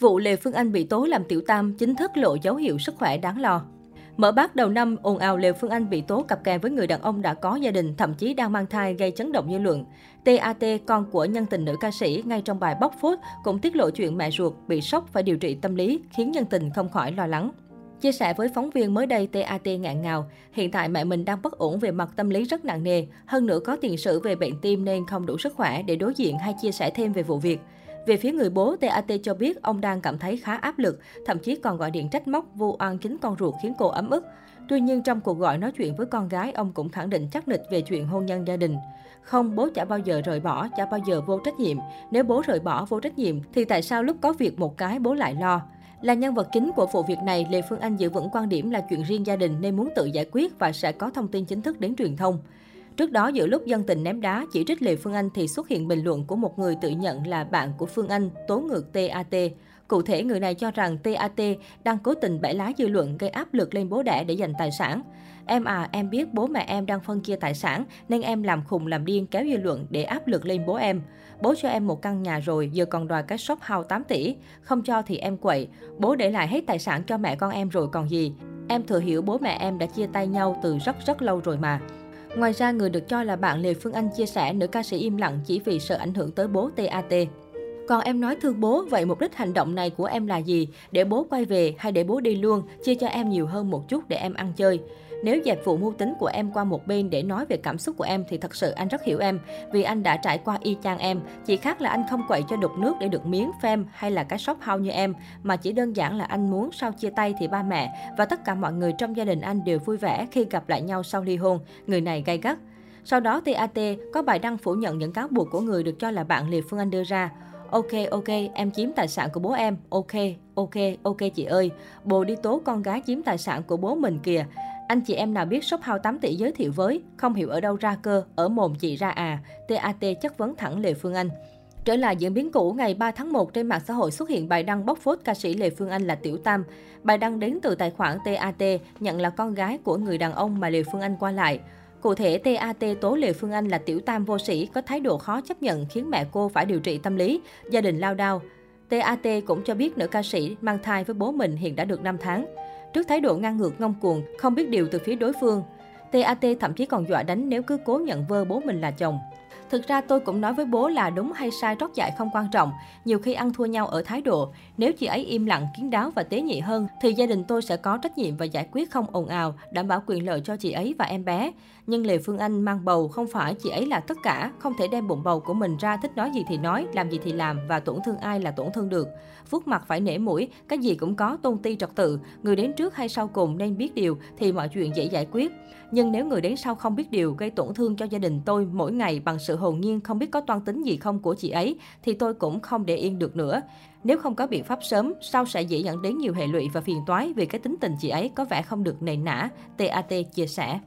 Vụ Lê Phương Anh bị tố làm tiểu tam chính thức lộ dấu hiệu sức khỏe đáng lo. Mở bát đầu năm, ồn ào Lê Phương Anh bị tố cặp kè với người đàn ông đã có gia đình, thậm chí đang mang thai gây chấn động dư luận. TAT, con của nhân tình nữ ca sĩ, ngay trong bài bóc phốt cũng tiết lộ chuyện mẹ ruột bị sốc phải điều trị tâm lý, khiến nhân tình không khỏi lo lắng. Chia sẻ với phóng viên mới đây, TAT ngạn ngào. Hiện tại mẹ mình đang bất ổn về mặt tâm lý rất nặng nề. Hơn nữa có tiền sử về bệnh tim nên không đủ sức khỏe để đối diện hay chia sẻ thêm về vụ việc. Về phía người bố, TAT cho biết ông đang cảm thấy khá áp lực, thậm chí còn gọi điện trách móc vu oan chính con ruột khiến cô ấm ức. Tuy nhiên trong cuộc gọi nói chuyện với con gái, ông cũng khẳng định chắc nịch về chuyện hôn nhân gia đình. Không, bố chả bao giờ rời bỏ, chả bao giờ vô trách nhiệm. Nếu bố rời bỏ vô trách nhiệm thì tại sao lúc có việc một cái bố lại lo? Là nhân vật chính của vụ việc này, Lê Phương Anh giữ vững quan điểm là chuyện riêng gia đình nên muốn tự giải quyết và sẽ có thông tin chính thức đến truyền thông. Trước đó, giữa lúc dân tình ném đá chỉ trích Lê Phương Anh thì xuất hiện bình luận của một người tự nhận là bạn của Phương Anh, tố ngược TAT. Cụ thể, người này cho rằng TAT đang cố tình bẻ lái dư luận gây áp lực lên bố đẻ để giành tài sản. Em à, em biết bố mẹ em đang phân chia tài sản, nên em làm khùng làm điên kéo dư luận để áp lực lên bố em. Bố cho em một căn nhà rồi, giờ còn đòi cái shop house 8 tỷ. Không cho thì em quậy. Bố để lại hết tài sản cho mẹ con em rồi còn gì. Em thừa hiểu bố mẹ em đã chia tay nhau từ rất rất lâu rồi mà. Ngoài ra, người được cho là bạn Lê Phương Anh chia sẻ nữ ca sĩ im lặng chỉ vì sợ ảnh hưởng tới bố TAT. Còn em nói thương bố, vậy mục đích hành động này của em là gì? Để bố quay về hay để bố đi luôn, chia cho em nhiều hơn một chút để em ăn chơi? Nếu dẹp vụ mưu tính của em qua một bên để nói về cảm xúc của em thì thật sự anh rất hiểu em. Vì anh đã trải qua y chang em. Chỉ khác là anh không quậy cho đục nước để được miếng, phem hay là cái shop house như em. Mà chỉ đơn giản là anh muốn sau chia tay thì ba mẹ và tất cả mọi người trong gia đình anh đều vui vẻ khi gặp lại nhau sau ly hôn. Người này gay gắt. Sau đó TAT có bài đăng phủ nhận những cáo buộc của người được cho là bạn Liệt Phương Anh đưa ra. Ok, ok, em chiếm tài sản của bố em. Ok, ok, ok chị ơi. Bồ đi tố con gái chiếm tài sản của bố mình kìa. Anh chị em nào biết shop house 8 tỷ giới thiệu với, không hiểu ở đâu ra cơ, ở mồm chị ra à. TAT chất vấn thẳng Lê Phương Anh. Trở lại diễn biến cũ, ngày 3 tháng 1 trên mạng xã hội xuất hiện bài đăng bóc phốt ca sĩ Lê Phương Anh là Tiểu Tam. Bài đăng đến từ tài khoản TAT, nhận là con gái của người đàn ông mà Lê Phương Anh qua lại. Cụ thể, TAT tố Lê Phương Anh là tiểu tam vô sĩ, có thái độ khó chấp nhận khiến mẹ cô phải điều trị tâm lý, gia đình lao đao. TAT cũng cho biết nữ ca sĩ mang thai với bố mình hiện đã được 5 tháng. Trước thái độ ngang ngược ngông cuồng, không biết điều từ phía đối phương, TAT thậm chí còn dọa đánh nếu cứ cố nhận vơ bố mình là chồng. Thực ra tôi cũng nói với bố là đúng hay sai trót dại không quan trọng, nhiều khi ăn thua nhau ở thái độ. Nếu chị ấy im lặng, kiến đáo và tế nhị hơn, thì gia đình tôi sẽ có trách nhiệm và giải quyết không ồn ào, đảm bảo quyền lợi cho chị ấy và em bé. Nhưng Lê Phương Anh mang bầu không phải chị ấy là tất cả, không thể đem bụng bầu của mình ra thích nói gì thì nói, làm gì thì làm và tổn thương ai là tổn thương được. Vuốt mặt phải nể mũi, cái gì cũng có tôn ti trật tự, người đến trước hay sau cùng nên biết điều thì mọi chuyện dễ giải quyết. Nhưng nếu người đến sau không biết điều gây tổn thương cho gia đình tôi mỗi ngày bằng sự hồn nhiên không biết có toan tính gì không của chị ấy thì tôi cũng không để yên được nữa. Nếu không có biện pháp sớm, sau sẽ dễ dẫn đến nhiều hệ lụy và phiền toái vì cái tính tình chị ấy có vẻ không được nề nã, TAT chia sẻ.